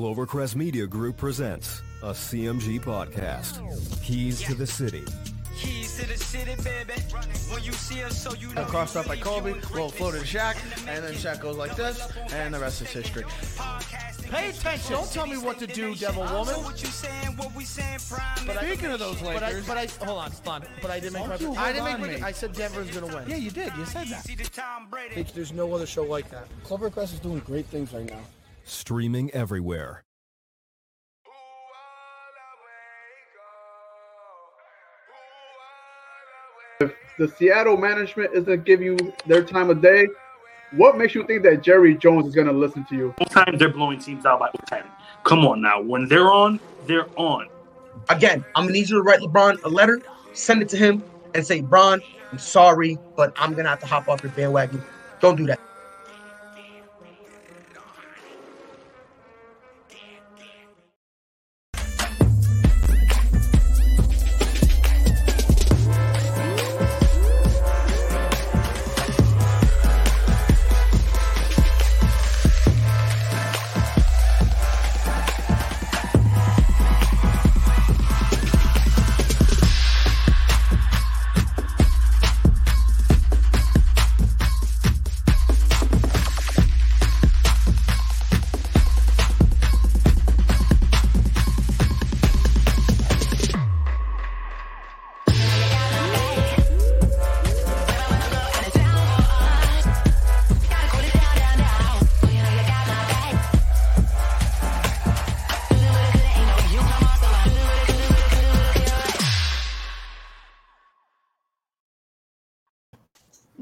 Clovercrest Media Group presents a CMG podcast. Keys to the City. Keys to the city, baby. When you see us, so you know. crossed up by Kobe, little floater to Shaq, and then Shaq goes like this, and the rest is history. Pay attention. Don't tell me what to do, Devil Woman. What you saying, what we saying, prime. But I- Speaking of those But I, Lakers, but I, hold on, hold on. But I didn't make my. Don't you I didn't make on my. me. I said Denver's gonna win. yeah, you did. You said that. See the Tom Brady. There's no other show like that. Clovercrest is doing great things right now. Streaming everywhere. If the Seattle management isn't give you their time of day, what makes you think that Jerry Jones is going to listen to you? Most times they're blowing teams out by 10. Come on now. When they're on, they're on. Again, I'm gonna need you to write LeBron a letter, send it to him, and say, Bron, I'm sorry, but I'm gonna have to hop off your bandwagon. Don't do that.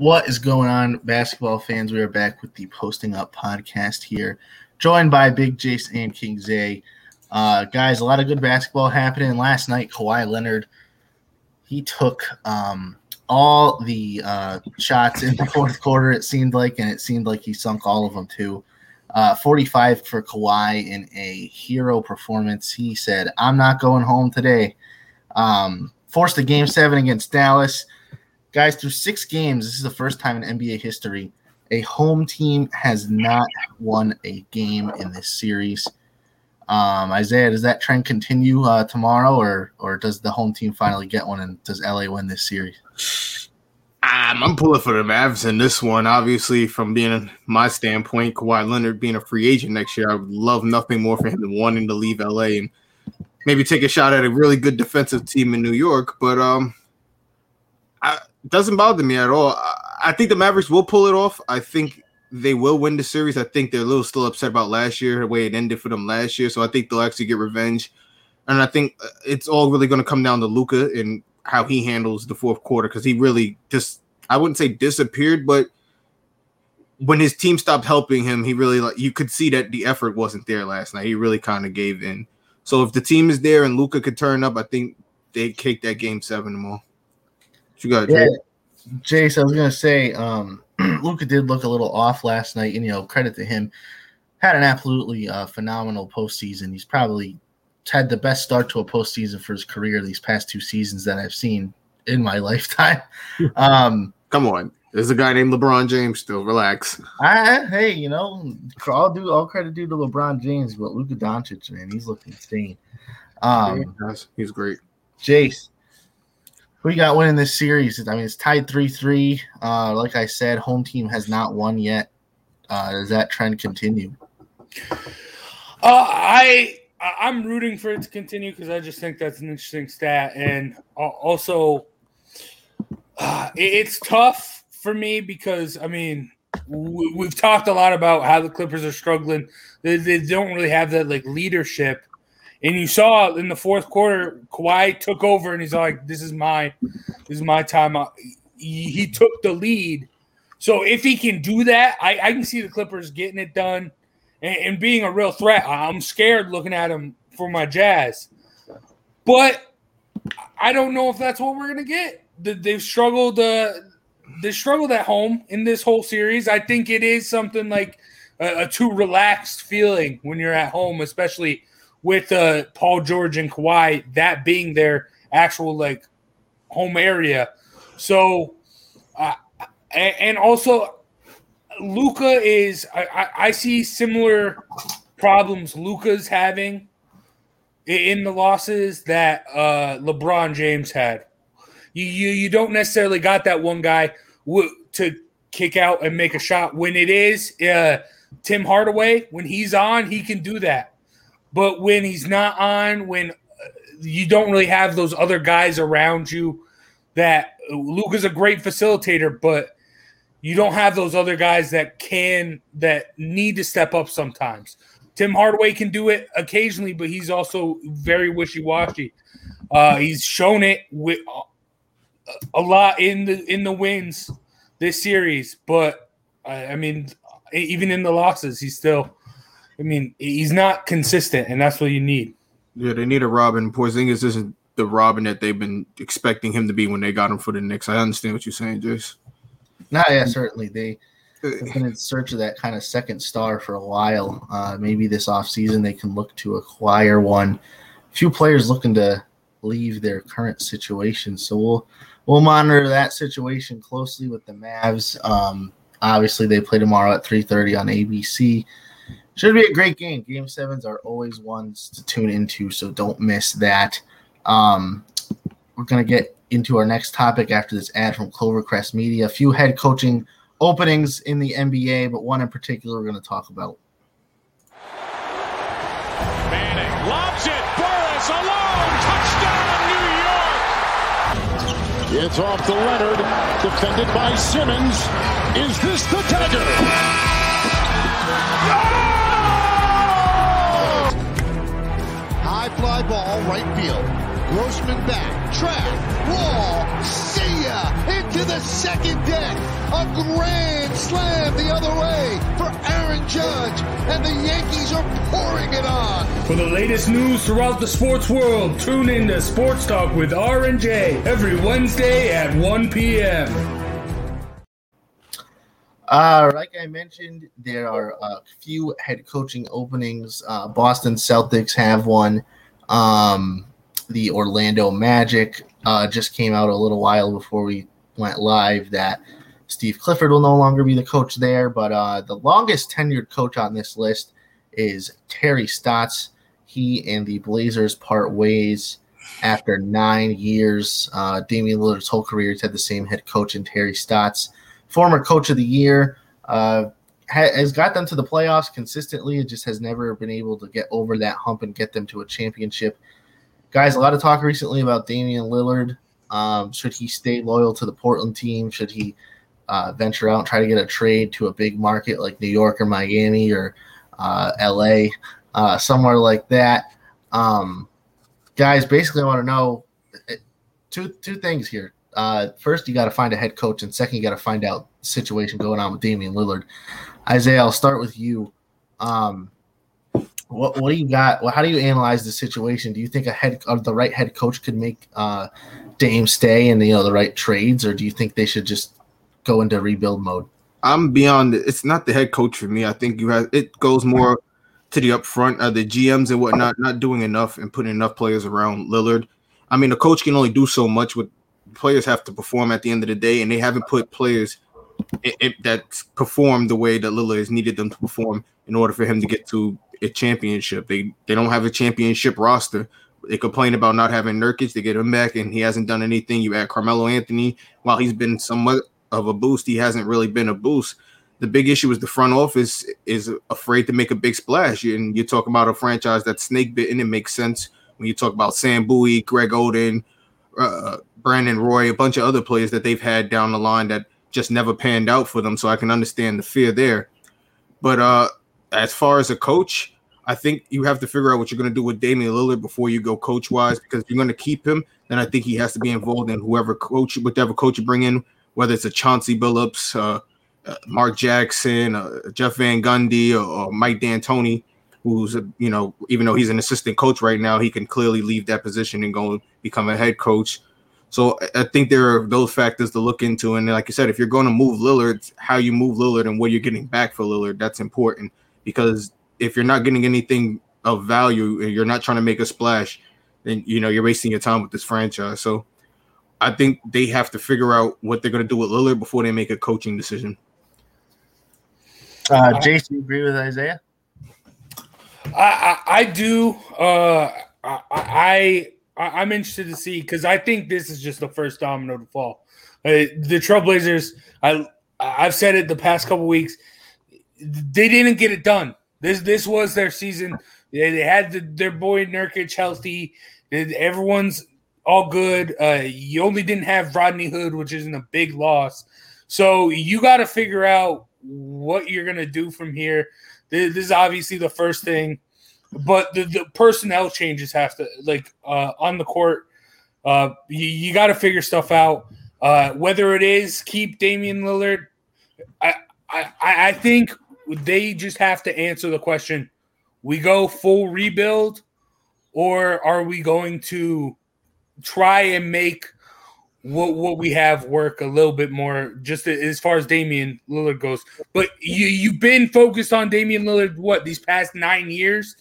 What is going on, basketball fans? We are back with the Posting Up podcast here, joined by Big Jace and King Zay. Uh, guys, a lot of good basketball happening last night. Kawhi Leonard, he took um, all the uh, shots in the fourth quarter. It seemed like, and it seemed like he sunk all of them too. Uh, 45 for Kawhi in a hero performance. He said, "I'm not going home today." Um, forced a game seven against Dallas guys through six games this is the first time in nba history a home team has not won a game in this series um, isaiah does that trend continue uh, tomorrow or or does the home team finally get one and does la win this series Um, I'm pulling for the Mavs in this one. Obviously, from being my standpoint, Kawhi Leonard being a free agent next year, I would love nothing more for him than wanting to leave LA and maybe take a shot at a really good defensive team in New York. But um, doesn't bother me at all. I, think the Mavericks will pull it off. I think they will win the series. I think they're a little still upset about last year, the way it ended for them last year. So I think they'll actually get revenge. And I think uh, it's all really going to come down to Luka and how he handles the fourth quarter because he really just I wouldn't say disappeared, but when his team stopped helping him, he really like you could see that the effort wasn't there last night. He really kind of gave in. So if the team is there and Luka could turn up, I think they kick that game seven tomorrow. What you got, yeah Jay? jace i was gonna say um, luka did look a little off last night and you know credit to him had an absolutely uh, phenomenal postseason he's probably had the best start to a postseason for his career these past two seasons that i've seen in my lifetime um, Come on. There's a guy named LeBron James still. Relax. I, hey, you know, I'll do all credit due to LeBron James, but Luka Doncic, man, he's looking insane. Um, He's great. Jace, you got winning this series? I mean, it's tied three three. Uh, like I said, home team has not won yet. Uh, does that trend continue? Uh, I I'm rooting for it to continue because I just think that's an interesting stat, and also uh, it's tough for me because I mean we, we've talked a lot about how the Clippers are struggling. They, they don't really have that like leadership, and you saw in the fourth quarter, Kawhi took over, and he's like, "This is my, this is my time." He, took the lead. So if he can do that, I, I can see the Clippers getting it done and, and being a real threat. I'm scared looking at him for my Jazz, but I don't know if that's what we're gonna get. They- They've struggled. Uh, they struggled at home in this whole series. I think it is something like a, a too relaxed feeling when you're at home, especially with uh, Paul George and Kawhi, that being their actual like home area. So, uh, and, also Luka is I, I, I see similar problems Luka's having in the losses that uh, LeBron James had. You, you you don't necessarily got that one guy w- to kick out and make a shot. When it is uh, Tim Hardaway, when he's on, he can do that. But when he's not on, when uh, you don't really have those other guys around you, that Luka's a great facilitator, but you don't have those other guys that can that need to step up sometimes. Tim Hardaway can do it occasionally, but he's also very wishy washy. Uh, he's shown it with a lot in the in the wins this series, but I, I mean, even in the losses, he's still. I mean, he's not consistent, and that's what you need. Yeah, they need a Robin. Porzingis isn't the Robin that they've been expecting him to be when they got him for the Knicks. I understand what you're saying, Jace. No, yeah, certainly. They have been in search of that kind of second star for a while. Uh, maybe this offseason they can look to acquire one. A few players looking to leave their current situation. So we'll we'll monitor that situation closely with the Mavs. Um, obviously they play tomorrow at 3:30 on ABC. Should be a great game. Game sevens are always ones to tune into, so don't miss that. Um, we're gonna get into our next topic after this ad from Clovercrest Media. A few head coaching openings in the NBA, but one in particular we're going to talk about. Manning lobs it. Burris alone. Touchdown, New York. It's off to Leonard. Defended by Simmons. Is this the dagger? Ball, right field. Grossman back, track, wall, see ya, into the second deck. A grand slam the other way for Aaron Judge, and the Yankees are pouring it on. For the latest news throughout the sports world, tune in to Sports Talk with R and J every Wednesday at 1 p.m. Uh, like I mentioned, there are a few head coaching openings. Uh, Boston Celtics have one. Um, the Orlando Magic uh, just came out a little while before we went live that Steve Clifford will no longer be the coach there. But uh, the longest tenured coach on this list is Terry Stotts. He and the Blazers part ways after nine years. Uh, Damian Lillard's whole career, he's had the same head coach in Terry Stotts former coach of the year, uh, has got them to the playoffs consistently. It just has never been able to get over that hump and get them to a championship. Guys, a lot of talk recently about Damian Lillard. Um, should he stay loyal to the Portland team? Should he uh, venture out and try to get a trade to a big market like New York or Miami or uh, LA, uh, somewhere like that? Um, guys, basically, I want to know uh, two two things here uh, first you got to find a head coach, and second you got to find out the situation going on with Damian Lillard. Isaiah, I'll start with you. Um, what what do you got? Well, how do you analyze the situation? Do you think a head or the right head coach could make uh, Dame stay and you know the right trades, or do you think they should just go into rebuild mode? I'm beyond. It. It's not the head coach for me. I think you have. It goes more to the upfront, uh, the GMs and whatnot, not doing enough and putting enough players around Lillard. I mean, a coach can only do so much. With players have to perform at the end of the day, and they haven't put players it, it, that perform the way that Lillard has needed them to perform in order for him to get to a championship. They they don't have a championship roster. They complain about not having Nurkic. They get him back, and he hasn't done anything. You add Carmelo Anthony. While he's been somewhat of a boost, he hasn't really been a boost. The big issue is the front office is afraid to make a big splash. And you're talking about a franchise that's snake bitten. It makes sense when you talk about Sam Bowie, Greg Oden, uh, Brandon Roy, a bunch of other players that they've had down the line that just never panned out for them. So I can understand the fear there. But uh, as far as a coach, I think you have to figure out what you're going to do with Damian Lillard before you go coach wise. Because if you're going to keep him, then I think he has to be involved in whoever coach, whatever coach you bring in, whether it's a Chauncey Billups, uh, uh, Mark Jackson, uh, Jeff Van Gundy, or, or Mike D'Antoni, who's a, you know, even though he's an assistant coach right now, he can clearly leave that position and go become a head coach. So I think there are those factors to look into. And like I said, if you're going to move Lillard, how you move Lillard and what you're getting back for Lillard, that's important because if you're not getting anything of value and you're not trying to make a splash, then you know you're wasting your time with this franchise. So I think they have to figure out what they're going to do with Lillard before they make a coaching decision. Uh, Jason, you agree with Isaiah? I, I, I do. Uh, I, I, I am interested to see because I think this is just the first domino to fall. Uh, the Trailblazers, I, I've said it the past couple weeks. They didn't get it done. This, this was their season. They, they had the, their boy Nurkic healthy. Everyone's all good. Uh, you only didn't have Rodney Hood, which isn't a big loss. So you got to figure out what you're to do from here. This, this, is obviously the first thing, but the, the personnel changes have to, like, uh, on the court, uh, you, you got to figure stuff out. Uh, whether it is keep Damian Lillard, I, I, I think they just have to answer the question we go full rebuild or are we going to try and make what what we have work a little bit more just as far as Damian Lillard goes. But you you've been focused on Damian Lillard what these past 9 years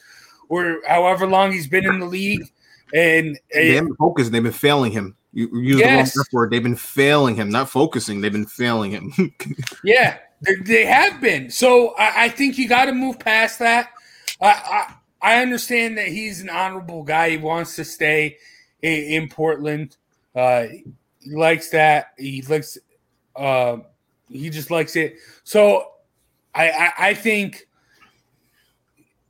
or however long he's been in the league and they haven't focused, they've been failing him. You use yes. the wrong word. They've been failing him, not focusing. They've been failing him. yeah, they, they, have been. So I, I think you got to move past that. I, I, I understand that he's an honorable guy. He wants to stay in, in Portland. Uh, he likes that. He likes. Uh, he just likes it. So I, I, I think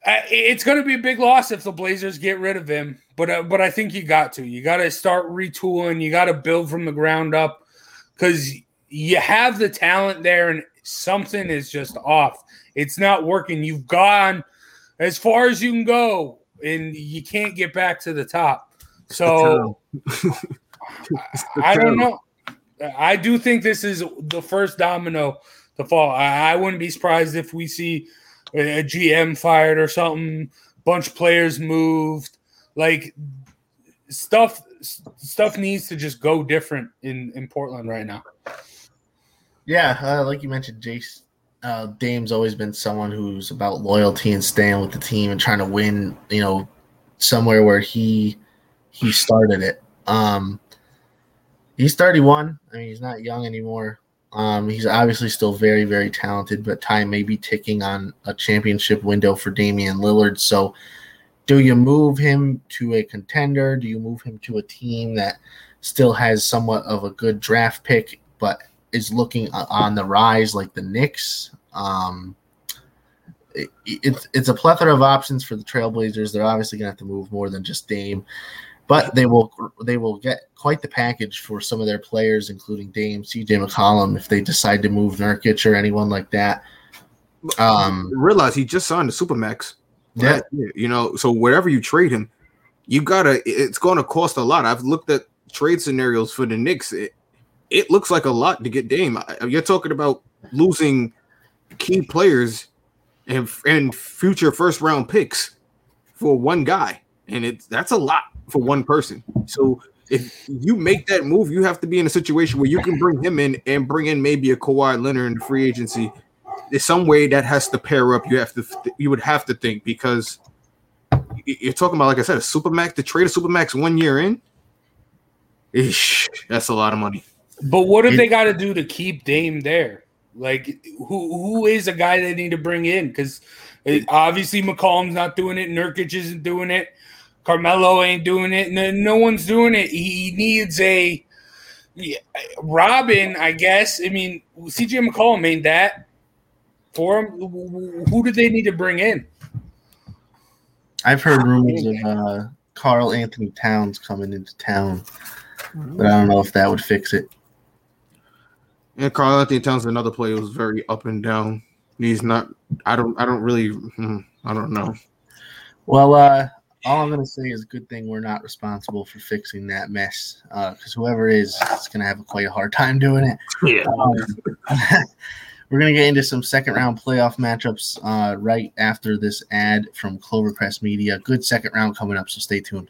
it's going to be a big loss if the Blazers get rid of him. But uh, but I think you got to. You got to start retooling. You got to build from the ground up because you have the talent there, and something is just off. It's not working. You've gone as far as you can go, and you can't get back to the top. So I, I don't know. I do think this is the first domino to fall. I, I wouldn't be surprised if we see a, GM fired or something, bunch of players moved. Like stuff stuff needs to just go different in in Portland right now. Yeah, uh, like you mentioned, Jace uh, Dame's always been someone who's about loyalty and staying with the team and trying to win. You know, somewhere where he he started it. Um, he's 31. I mean, he's not young anymore. Um, he's obviously still very, very talented, but time may be ticking on a championship window for Damian Lillard. So, do you move him to a contender? Do you move him to a team that still has somewhat of a good draft pick, but is looking on the rise, like the Knicks? Um, it, it's it's a plethora of options for the Trailblazers. They're obviously going to have to move more than just Dame but they will they will get quite the package for some of their players, including Dame, CJ McCollum, if they decide to move Nurkic or anyone like that. Um, realize he just signed a supermax. Yeah, you know, so wherever you trade him, you gotta. It's going to cost a lot. I've looked at trade scenarios for the Knicks. It, it looks like a lot to get Dame. You're talking about losing key players and and future first round picks for one guy, and it's that's a lot for one person. So if you make that move, you have to be in a situation where you can bring him in and bring in maybe a Kawhi Leonard in free agency. There's some way that has to pair up. You have to, you would have to think because you're talking about, like I said, a supermax to trade a supermax one year in. Ish, that's a lot of money. But what do they got to do to keep Dame there? Like, who who is a guy they need to bring in? Because eh, obviously McCollum's not doing it, Nurkic isn't doing it. Carmelo ain't doing it. No, no one's doing it. He needs a Robin, I guess. I mean, CJ McCollum made that for him. Who do they need to bring in? I've heard rumors of uh, Karl-Anthony Towns coming into town, but I don't know if that would fix it. Yeah, Karl Anthony Towns, is another player who's very up and down. He's not. I don't. I don't really. Hmm, I don't know. Well, uh, all I'm going to say is good thing we're not responsible for fixing that mess because uh, whoever is is going to have a quite a hard time doing it. Yeah. Um, we're going to get into some second round playoff matchups uh, right after this ad from Clovercrest Media. Good second round coming up, so stay tuned.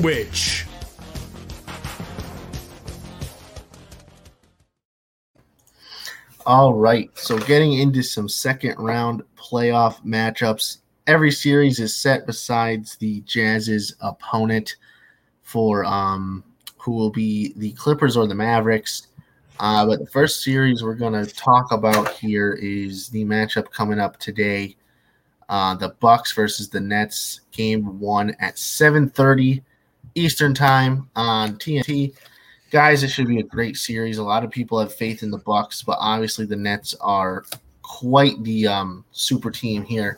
Twitch. All right. So getting into some second round playoff matchups. Every series is set besides the Jazz's opponent for um who will be the Clippers or the Mavericks. Uh, but the first series we're going to talk about here is the matchup coming up today. Uh, the Bucks versus the Nets, game one at 7:30 Eastern time on TNT. Guys, it should be a great series. A lot of people have faith in the Bucks, but obviously the Nets are quite the um, super team here.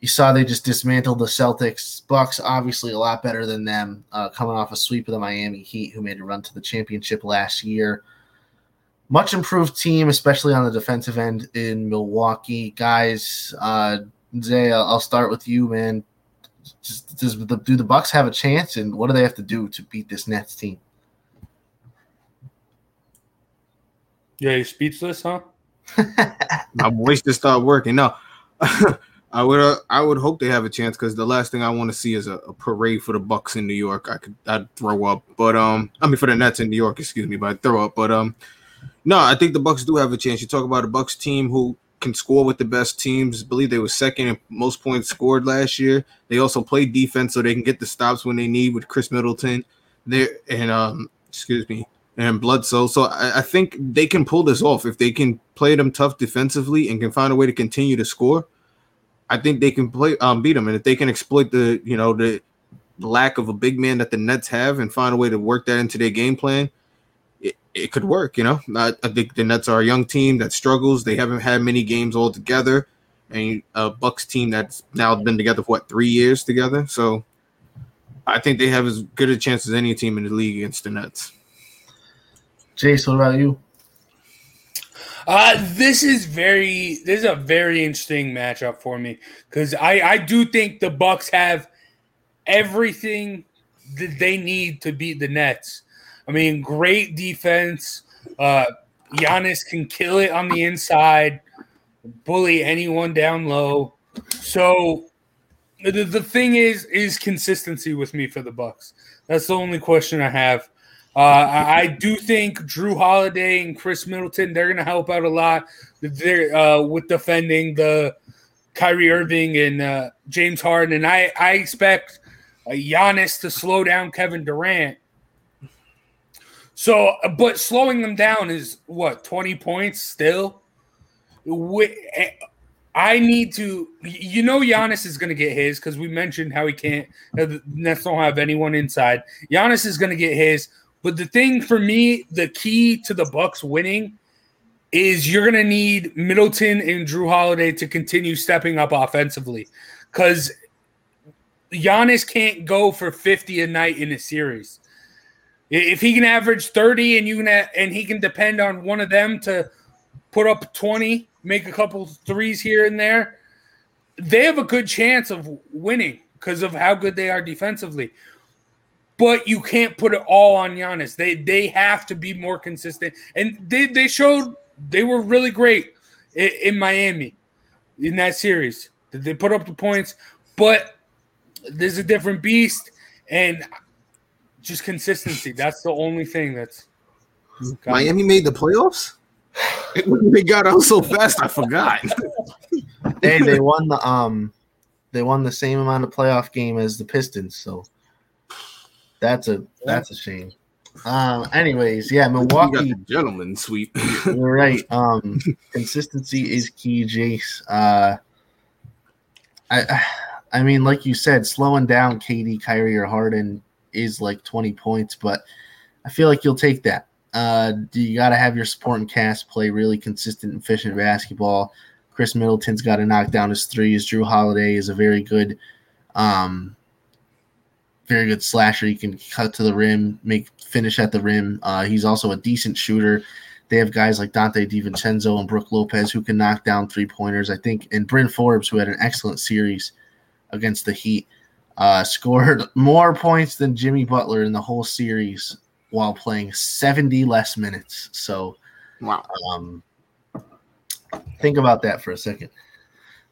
You saw they just dismantled the Celtics. Bucks obviously a lot better than them, uh, coming off a sweep of the Miami Heat, who made a run to the championship last year. Much improved team, especially on the defensive end in Milwaukee. Guys, uh, Zay, I'll start with you, man. Just, does the, do the Bucks have a chance, and what do they have to do to beat this Nets team? Yeah, you're speechless, huh? My voice just stopped working. No, I would uh, I would hope they have a chance because the last thing I want to see is a, a parade for the Bucks in New York. I could I'd throw up, but um, I mean for the Nets in New York, excuse me, but I'd throw up. But um, no, I think the Bucks do have a chance. You talk about a Bucks team who can score with the best teams. I believe they were second in most points scored last year. They also play defense so they can get the stops when they need with Khris Middleton. There and um, excuse me, and Bledsoe. So I, I think they can pull this off if they can play them tough defensively and can find a way to continue to score. I think they can play um beat them, and if they can exploit the you know the lack of a big man that the Nets have and find a way to work that into their game plan, it, it could work. You know, I, I think the Nets are a young team that struggles. They haven't had many games all together, and a Bucks team that's now been together for what three years together. So I think they have as good a chance as any team in the league against the Nets. Jace, what about you? Uh, this is very this is a very interesting matchup for me because I I do think the Bucks have everything that they need to beat the Nets. I mean, great defense. Uh, Giannis can kill it on the inside, bully anyone down low. So the, the thing is is consistency with me for the Bucks. That's the only question I have. Uh, I, I do think Jrue Holiday and Khris Middleton they're going to help out a lot. They're uh, with defending the Kyrie Irving and uh, James Harden, and I I expect uh, Giannis to slow down Kevin Durant. So, but slowing them down is what twenty points still. Eh, I need to, you know, Giannis is going to get his because we mentioned how he can't. The Nets don't have anyone inside. Giannis is going to get his. But the thing for me, the key to the Bucks winning is you're going to need Middleton and Jrue Holiday to continue stepping up offensively because Giannis can't go for 50 a night in a series. If he can average 30 and you can and he can depend on one of them to put up 20, make a couple threes here and there, they have a good chance of winning because of how good they are defensively but you can't put it all on Giannis. They they have to be more consistent, and they they showed they were really great in, in Miami in that series. They put up the points, but there's a different beast, and just consistency. That's the only thing that's Miami made the playoffs. they got out so fast, I forgot. hey, they won the um, they won the same amount of playoff game as the Pistons. So that's a that's a shame. Um. Anyways, yeah, Milwaukee gentleman sweep. You're right. Um, consistency is key, Jace. Uh, I, I mean, like you said, slowing down KD, Kyrie, or Harden is like 20 points, but I feel like you'll take that. Uh, you got to have your supporting cast play really consistent, efficient basketball. Khris Middleton's got to knock down his threes. Jrue Holiday is a very good, um, very good slasher. He can cut to the rim, make finish at the rim. Uh, he's also a decent shooter. They have guys like Donte DiVincenzo and Brook Lopez who can knock down three pointers. I think, and Bryn Forbes, who had an excellent series against the Heat, uh, scored more points than Jimmy Butler in the whole series while playing 70 less minutes. So, wow. Um, think about that for a second.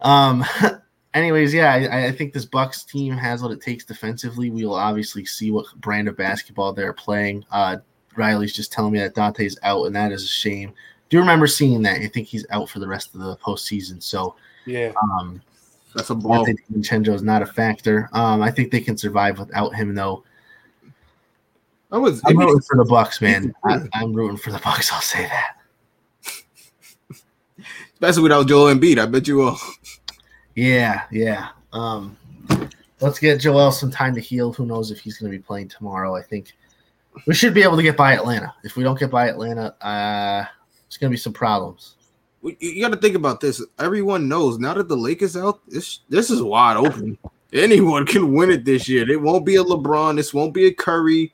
Um, anyways, yeah, I, I, think this Bucks team has what it takes defensively. We will obviously see what brand of basketball they're playing. Uh, Riley's just telling me that Donte's out, and that is a shame. Do you remember seeing that? I think he's out for the rest of the postseason. So, yeah, um, that's a blow. Vincenzo is not a factor. Um, I think they can survive without him, though. I was. I'm rooting for the Bucks, man. I, I'm rooting for the Bucks. I'll say that. Especially without Joel Embiid, I bet you will. Yeah, yeah. Um, let's get Joel some time to heal. Who knows if he's going to be playing tomorrow? I think we should be able to get by Atlanta. If we don't get by Atlanta, uh, it's going to be some problems. You got to think about this. Everyone knows now that the Lakers out, this this is wide open. Anyone can win it this year. It won't be a LeBron. This won't be a Curry.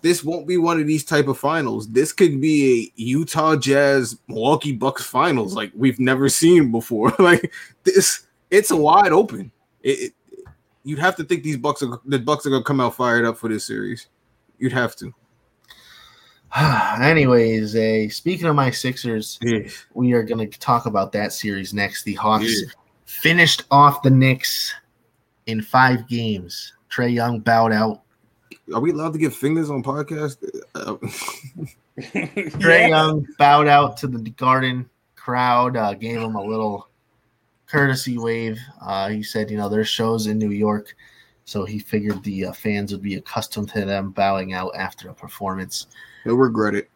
This won't be one of these type of finals. This could be a Utah Jazz Milwaukee Bucks finals like we've never seen before. like this, it's wide open. It, it, you'd have to think these Bucks are the Bucks are gonna come out fired up for this series. You'd have to. Anyways, a speaking of my Sixers, yeah. we are going to talk about that series next. The Hawks yeah. finished off the Knicks in five games. Trae Young bowed out. Are we allowed to give fingers on podcast? Trae yeah. Young bowed out to the Garden crowd, uh, gave him a little courtesy wave. Uh, he said, you know, there's shows in New York, so he figured the uh, fans would be accustomed to them bowing out after a performance. He'll regret it.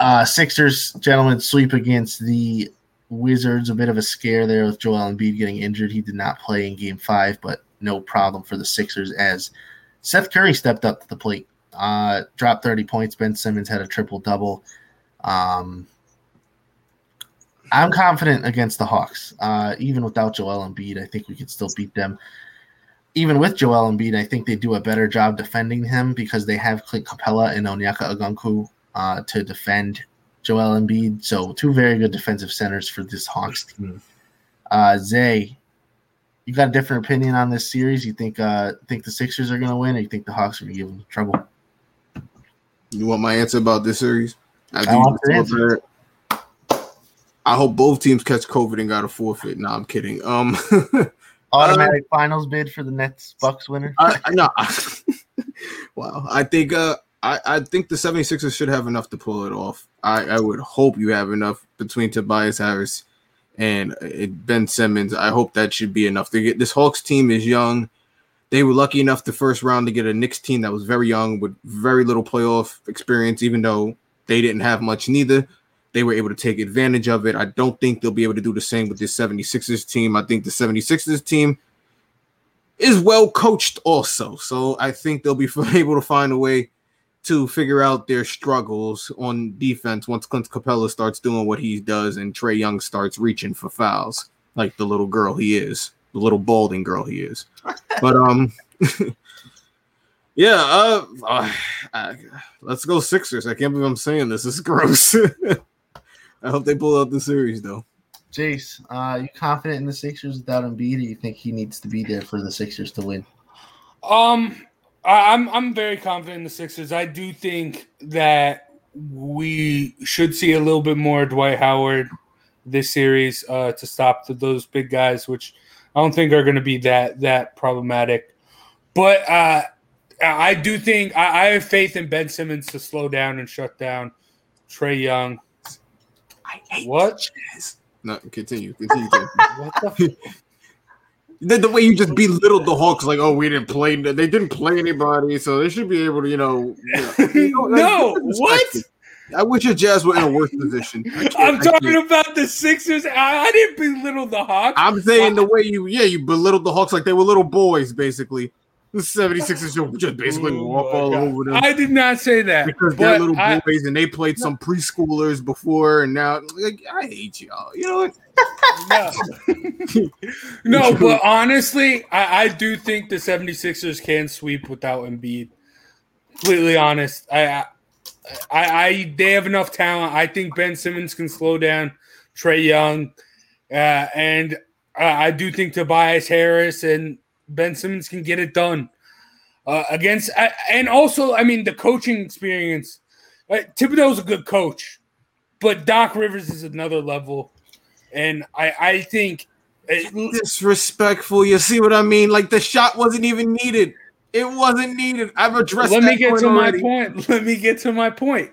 Uh, Sixers, gentlemen, sweep against the Wizards. A bit of a scare there with Joel Embiid getting injured. He did not play in Game Five, but no problem for the Sixers as Seth Curry stepped up to the plate, uh, dropped 30 points. Ben Simmons had a triple double. Um, I'm confident against the Hawks. Uh, even without Joel Embiid, I think we could still beat them. Even with Joel Embiid, I think they do a better job defending him because they have Clint Capela and Onyeka Okongwu uh, to defend Joel Embiid. So two very good defensive centers for this Hawks team. Uh, Zay, you got a different opinion on this series? You think uh, think the Sixers are going to win, or you think the Hawks are going to give them trouble? You want my answer about this series? I, I want your answer. I hope both teams catch COVID and got a forfeit. No, I'm kidding. Um, automatic uh, finals bid for the Nets Bucks winner. I, I no. wow. I think uh I, I think the 76ers should have enough to pull it off. I, I would hope you have enough between Tobias Harris and uh, Ben Simmons. I hope that should be enough to get this Hawks team is young. They were lucky enough the first round to get a Knicks team that was very young with very little playoff experience, even though they didn't have much neither. They were able to take advantage of it. I don't think they'll be able to do the same with this 76ers team. I think the 76ers team is well coached also. So I think they'll be able to find a way to figure out their struggles on defense once Clint Capela starts doing what he does and Trae Young starts reaching for fouls like the little girl he is, the little balding girl he is. But um yeah, uh, uh, uh, let's go Sixers. I can't believe I'm saying this. This is gross. I hope they pull out the series though. Jace, uh, are you confident in the Sixers without Embiid, or you think he needs to be there for the Sixers to win? Um, I'm I'm very confident in the Sixers. I do think that we should see a little bit more Dwight Howard this series uh, to stop the, those big guys, which I don't think are going to be that that problematic. But uh, I do think I, I have faith in Ben Simmons to slow down and shut down Trae Young. I hate what? No, continue. Continue. what the? the, the way you just belittled the Hawks, like, oh, we didn't play, they didn't play anybody, so they should be able to, you know. You know, no, what? I wish your Jazz were in a worse position. I'm talking about the Sixers. I, I, didn't belittle the Hawks. I'm saying the way you, yeah, you belittled the Hawks like they were little boys, basically. The 76ers should just basically Oh walk all God. over them. I did not say that because they're little I- boys and they played some preschoolers before and now like I hate y'all. You know what? no, but honestly, I, I do think the 76ers can sweep without Embiid. Completely honest. I, I I I they have enough talent. I think Ben Simmons can slow down Trae Young. Uh, and I I do think Tobias Harris and Ben Simmons can get it done. Uh, against and also, I mean, the coaching experience. Uh, Thibodeau's a good coach, but Doc Rivers is another level, and I I think Disrespectful. You see what I mean? Like the shot wasn't even needed. It wasn't needed. I've addressed. Let me get to already. my point. Let me get to my point.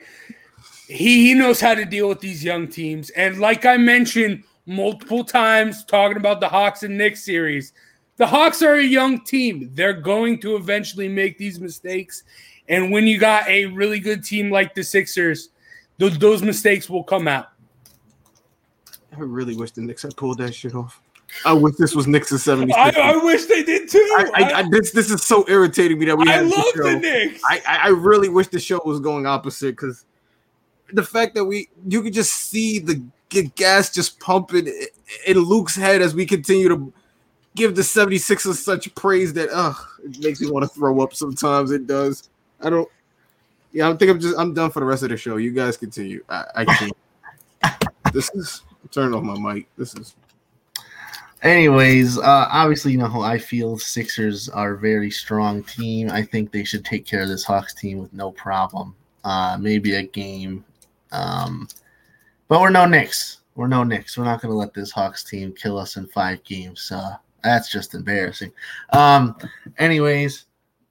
He he knows how to deal with these young teams, and like I mentioned multiple times, talking about the Hawks and Knicks series, the Hawks are a young team. They're going to eventually make these mistakes, and when you got a really good team like the Sixers, those those mistakes will come out. I really wish the Knicks had pulled that shit off. I wish this was Knicks and 76. I, I wish they did too. I, I, I, this this is so irritating me that we I love show. the Knicks. I I really wish the show was going opposite because the fact that we you could just see the gas just pumping in Luke's head as we continue to give the 76ers such praise that uh it makes me want to throw up sometimes it does. I don't yeah, I think I'm just I'm done for the rest of the show. You guys continue. I, I can't. this is turning off my mic. This is Anyways, uh, obviously, you know how I feel. Sixers are a very strong team. I think they should take care of this Hawks team with no problem. Uh, maybe a game, um, but we're no Knicks. We're no Knicks. We're not going to let this Hawks team kill us in five games. Uh, that's just embarrassing. Um, anyways,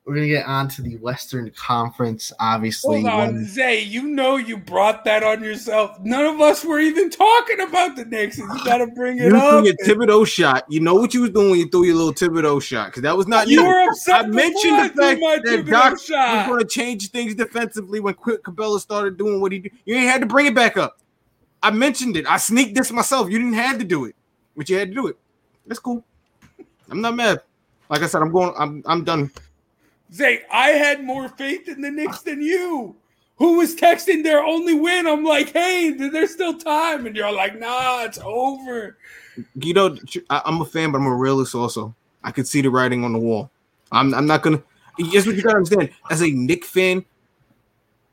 we're gonna get on to the Western Conference. Obviously, Hold on, one- Zay. You know you brought that on yourself. None of us were even talking about the Knicks, and you got to bring it You up. your Thibodeau shot. You know what you was doing when you threw your little Thibodeau shot because that was not You you. were upset I mentioned before I the threw fact my that Thibodeau Doc shot. was going to change things defensively when Quick Capela started doing what he did. You ain't had to bring it back up. I mentioned it. I sneaked this myself. You didn't have to do it, but you had to do it. That's cool. I'm not mad. Like I said, I'm going. I'm I'm done. Zay, I had more faith in the Knicks than you. Who was texting their only win? I'm like, hey, there's still time, and you're like, nah, it's over. You know, I'm a fan, but I'm a realist also. I can see the writing on the wall. I'm I'm not gonna. Here's what you gotta understand. As a Knick fan,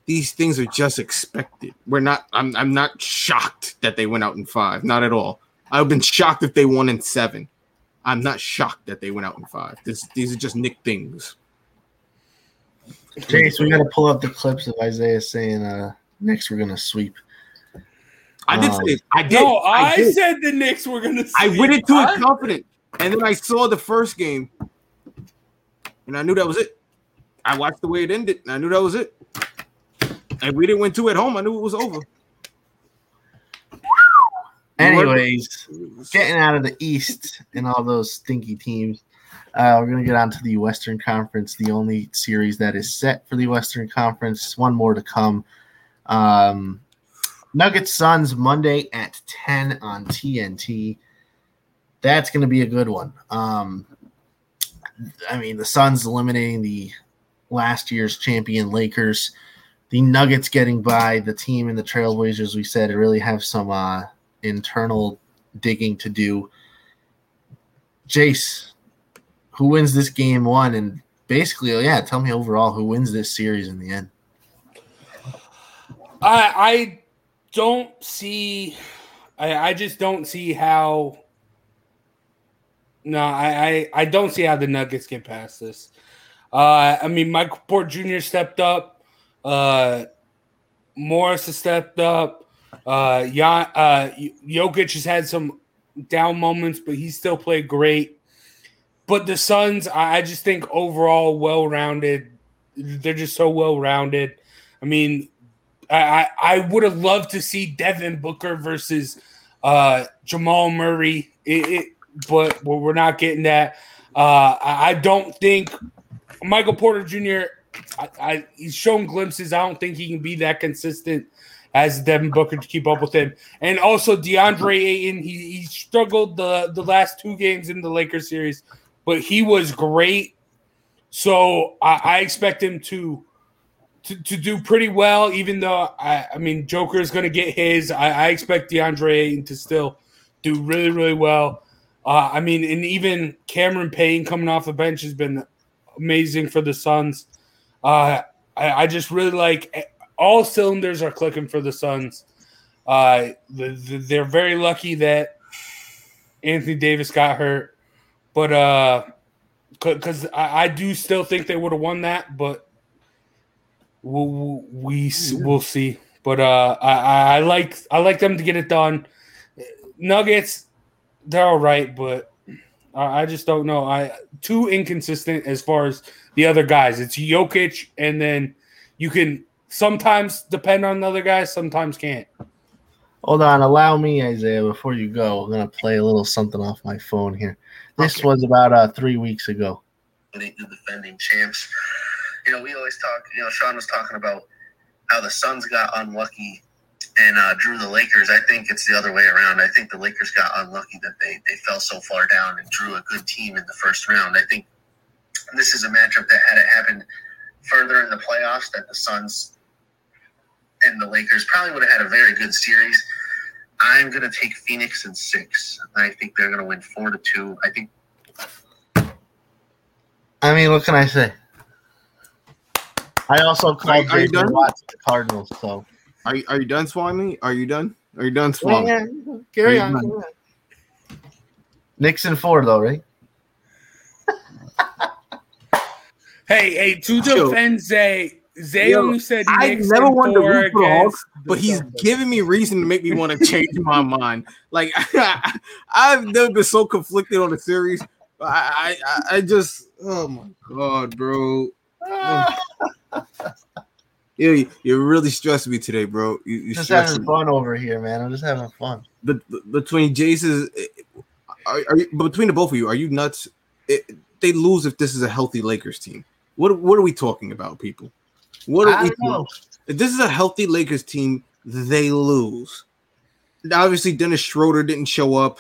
these things are just expected. We're not. I'm I'm not shocked that they went out in five. Not at all. I've been shocked if they won in seven. I'm not shocked that they went out in five. This these are just Knick things. Chase, we got to pull up the clips of Isaiah saying, uh, "Next, we're gonna sweep." I did Um, say it. I did. No, I, did. said the Knicks were gonna. Sweep. I went into I- it confident, and then I saw the first game, and I knew that was it. I watched the way it ended, and I knew that was it. And we didn't win two at home. I knew it was over. Anyways, getting out of the East and all those stinky teams, uh, we're going to get on to the Western Conference, the only series that is set for the Western Conference. One more to come. Um, Nuggets Suns Monday at 10 on TNT. That's going to be a good one. Um, I mean, the Suns eliminating the last year's champion Lakers. The Nuggets getting by the team and the Trailblazers, we said, really have some uh, internal digging to do. Jace, who wins this game one? And basically, yeah, tell me overall who wins this series in the end. I I don't see. I I just don't see how. No, I I, I don't see how the Nuggets get past this. Uh, I mean, Michael Port Jr. stepped up. Uh, Morris has stepped up. Uh, Jan, uh, Jokic has had some down moments, but he still played great. But the Suns, I just think overall well rounded. They're just so well rounded. I mean, I, I, would have loved to see Devin Booker versus uh, Jamal Murray, it, it, but we're not getting that. Uh, I, I don't think Michael Porter Jr. I, I, he's shown glimpses. I don't think he can be that consistent as Devin Booker to keep up with him. And also DeAndre Ayton, he, he struggled the the last two games in the Lakers series, but he was great. So I, I expect him to, to to do pretty well. Even though I, I mean Joker is going to get his, I, I expect DeAndre Ayton to still do really really well. Uh, I mean, and even Cameron Payne coming off the bench has been amazing for the Suns. Uh, I, I just really like all cylinders are clicking for the Suns. Uh, the, the, they're very lucky that Anthony Davis got hurt, but uh, because I, I do still think they would have won that, but we'll, we we'll see. But uh, I, I like I like them to get it done. Nuggets, they're all right, but I, I just don't know. I too inconsistent as far as the other guys. It's Jokic, and then you can sometimes depend on the other guys, sometimes can't. Hold on, allow me, Isaiah, before you go. I'm gonna play a little something off my phone here. This was about uh, three weeks ago. the defending champs. You know, we always talk. You know, Sean was talking about how the Suns got unlucky and uh, drew the Lakers. I think it's the other way around. I think the Lakers got unlucky that they they fell so far down and drew a good team in the first round. I think this is a matchup that had it happened further in the playoffs, that the Suns and the Lakers probably would have had a very good series. I'm going to take Phoenix in six. I think they're going to win four to two. I think I mean, what can I say? I also Are, called are you Jason done? Watts the Cardinals, so Are you, are you done, Swami? Are you done? Are you done, Swami? Yeah, carry on. you carry done? on. Nixon four though, right? Hey, hey, to Yo. defend Zay, Zay Yo, only said I never and wanted to root for the against Hawks, but he's giving me reason to make me want to change my mind. Like I've never been so conflicted on the series. I, I, I just, oh my god, bro. You, you really stressed me today, bro. You, you Just having me. fun over here, man. I'm just having fun. But between Jason's, are, are you, between the both of you, are you nuts? It, they lose if this is a healthy Lakers team. What what are we talking about, people? What are I we know. If this is a healthy Lakers team, they lose. Obviously, Dennis Schroeder didn't show up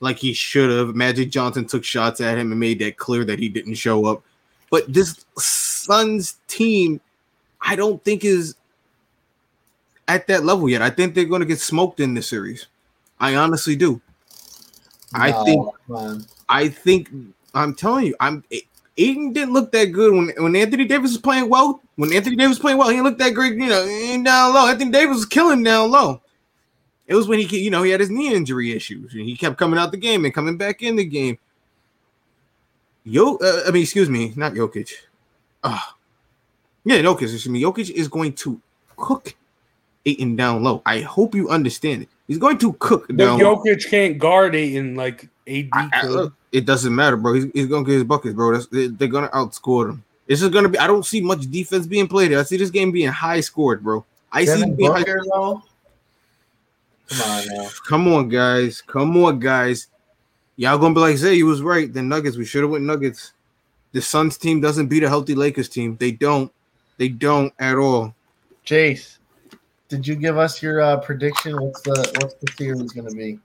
like he should have. Magic Johnson took shots at him and made that clear that he didn't show up. But this Suns team, I don't think is at that level yet. I think they're going to get smoked in this series. I honestly do. I think on. I think I'm telling you, I'm Ayton didn't look that good when, when Anthony Davis was playing well. When Anthony Davis was playing well, he didn't that great, you know, down low. Anthony Davis was killing down low. It was when he, you know, he had his knee injury issues and he kept coming out the game and coming back in the game. Yo, uh, I mean, excuse me, not Jokic. Ah, yeah, Jokic. Excuse me. Jokic is going to cook Ayton down low. I hope you understand it. He's going to cook But down low. Jokic can't guard Ayton like AD I- could. look, it doesn't matter, bro. He's, he's gonna get his buckets, bro. That's, they, they're gonna outscore them. It's just gonna be. I don't see much defense being played. here. I see this game being high scored, bro. I see. Devin it being high- Booker, though. Come on now. Come on, guys. Come on, guys. Y'all gonna be like, Zay, you was right. The Nuggets. We should have went Nuggets. The Suns team doesn't beat a healthy Lakers team. They don't. They don't at all. Jace, did you give us your uh, prediction? What's the what's the series going to be?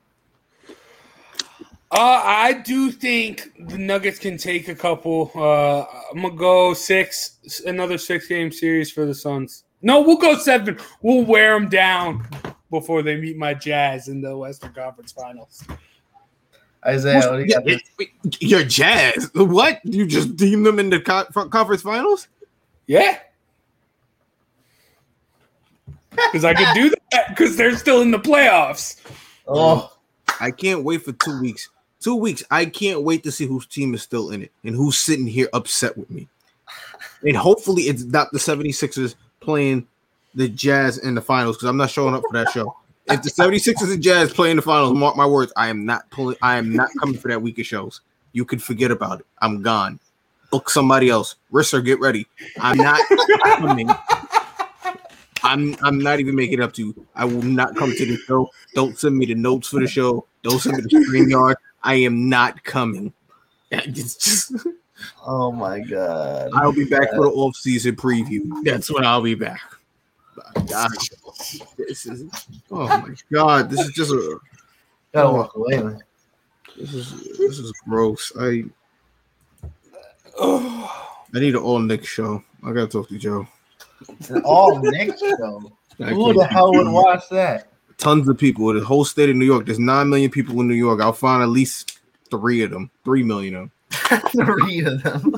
Uh, I do think the Nuggets can take a couple. Uh, I'm gonna go six, another six game series for the Suns. No, we'll go seven. We'll wear them down before they meet my Jazz in the Western Conference Finals. Isaiah, what do you Yeah, got? this- it- it- You're Jazz. What? You just deemed them in the co- conference finals? Yeah, because I could do that because they're still in the playoffs. Oh, I can't wait for two weeks. Two weeks. I can't wait to see whose team is still in it and who's sitting here upset with me. And hopefully it's not the 76ers playing the Jazz in the finals because I'm not showing up for that show. If the 76ers and Jazz play in the finals, mark my words, I am not pulling I am not coming for that week of shows. You can forget about it. I'm gone. Book somebody else. Risser, get ready. I'm not coming. I'm I'm not even making it up to you. I will not come to the show. Don't send me the notes for the show. Don't send me the stream yard. I am not coming. It's just oh my god! I'll be back for the off season preview. That's when I'll be back. God. This is oh my god. This is just a Gotta walk away, man. this is this is gross. I oh. I need an all Nick show. I gotta talk to Joe. An all Nick show. Who the hell would watch that? It. Tons of people. The whole state of New York. There's nine million people in New York. I'll find at least three of them. Three million of them. Three of them.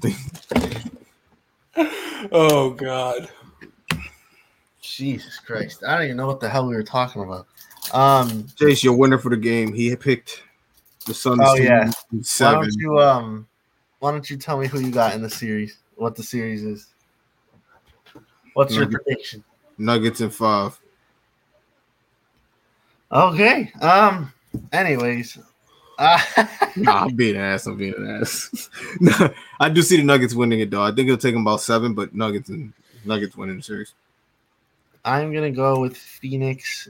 them. Oh God. Jesus Christ. I don't even know what the hell we were talking about. Um Chase, your winner for the game. He picked the Suns. Oh, yeah. win why don't you um why don't you tell me who you got in the series? What the series is? What's your prediction? Nuggets in five. Okay. Um anyways. Uh, Nah, I'm being an ass. I'm being an ass. no, I do see the Nuggets winning it though. I think it'll take them about seven, but Nuggets and Nuggets winning the series. I'm gonna go with Phoenix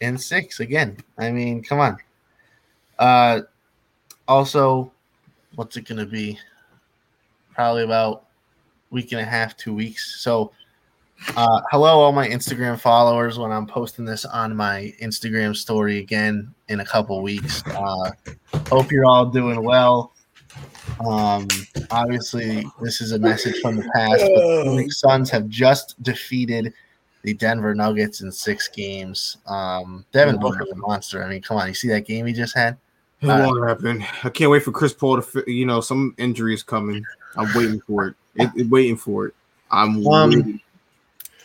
and six again. I mean, come on. Uh also, what's it gonna be? Probably about week and a half, two weeks. So uh hello all my Instagram followers when I'm posting this on my Instagram story again in a couple weeks. Uh hope you're all doing well. Um obviously this is a message from the past. but the Phoenix Suns have just defeated the Denver Nuggets in six games. Um, Devin Booker's a monster. I mean, come on, you see that game he just had? It Uh, won't happen. I can't wait for Chris Paul to. You know, some injury is coming. I'm waiting for it. it, it- waiting for it. I'm Um, waiting.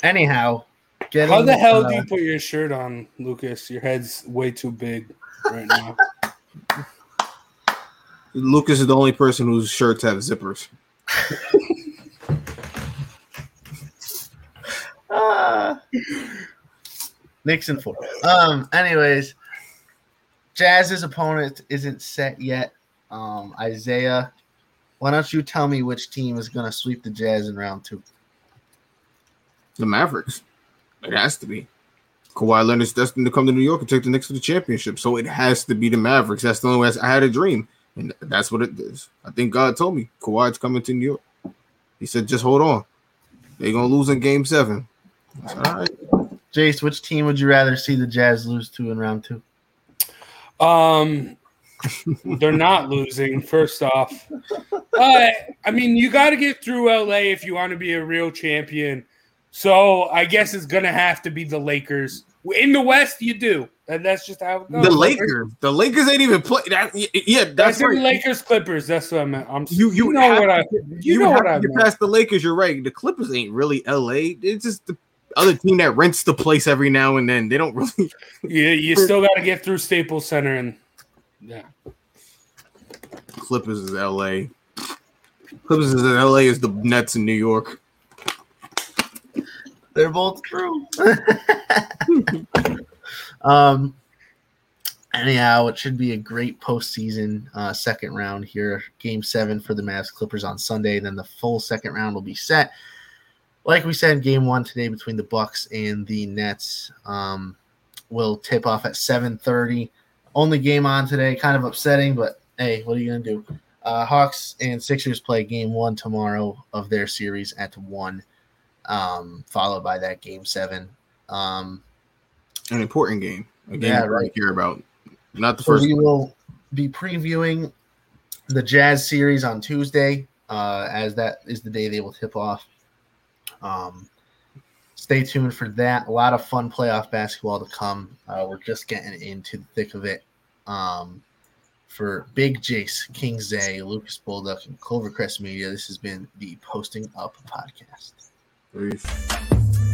Anyhow, getting, How the hell do uh, you put your shirt on, Lucas? Your head's way too big right now. Lucas is the only person whose shirts have zippers. Ah. Nixon four. Um. Anyways, Jazz's opponent isn't set yet. Um. Isaiah, why don't you tell me which team is going to sweep the Jazz in round two? The Mavericks. It has to be. Kawhi Leonard's destined to come to New York and take the Knicks to the championship, so it has to be the Mavericks. That's the only way. I had a dream, and that's what it is. I think God told me Kawhi's coming to New York. He said, "Just hold on. They're gonna lose in Game Seven. Said, All right. Jace, which team would you rather see the Jazz lose to in round two? Um, they're not losing. First off, uh, I mean, you got to get through LA if you want to be a real champion. So I guess it's gonna have to be the Lakers. In the West, you do, and that's just how it goes. The Lakers. The Lakers ain't even play. That, yeah, That's that's the right. Lakers Clippers. That's what I meant. I'm You you, know what to I you, know what I get meant. past the Lakers. You're right. The Clippers ain't really LA. It's just the other team that rents the place every now and then. They don't really. You you still got to get through Staples Center and yeah. Clippers is LA. Clippers is LA is the Nets in New York. They're both true. um. Anyhow, it should be a great postseason uh, second round here. Game seven for the Mavs Clippers on Sunday. Then the full second round will be set. Like we said, game one today between the Bucks and the Nets um, will tip off at seven thirty. Only game on today, kind of upsetting, but hey, what are you gonna do? Uh, Hawks and Sixers play game one tomorrow of their series at one um, followed by that game seven. Um, An important game. A game Yeah, right. care about. Not the so first. we will be previewing the Jazz series on Tuesday, uh, as that is the day they will tip off. Um, stay tuned for that. A lot of fun playoff basketball to come. Uh, we're just getting into the thick of it. Um, for Big Jace, King Zay, Lucas Bulldog, and Clovercrest Media, this has been the Posting Up podcast. Peace.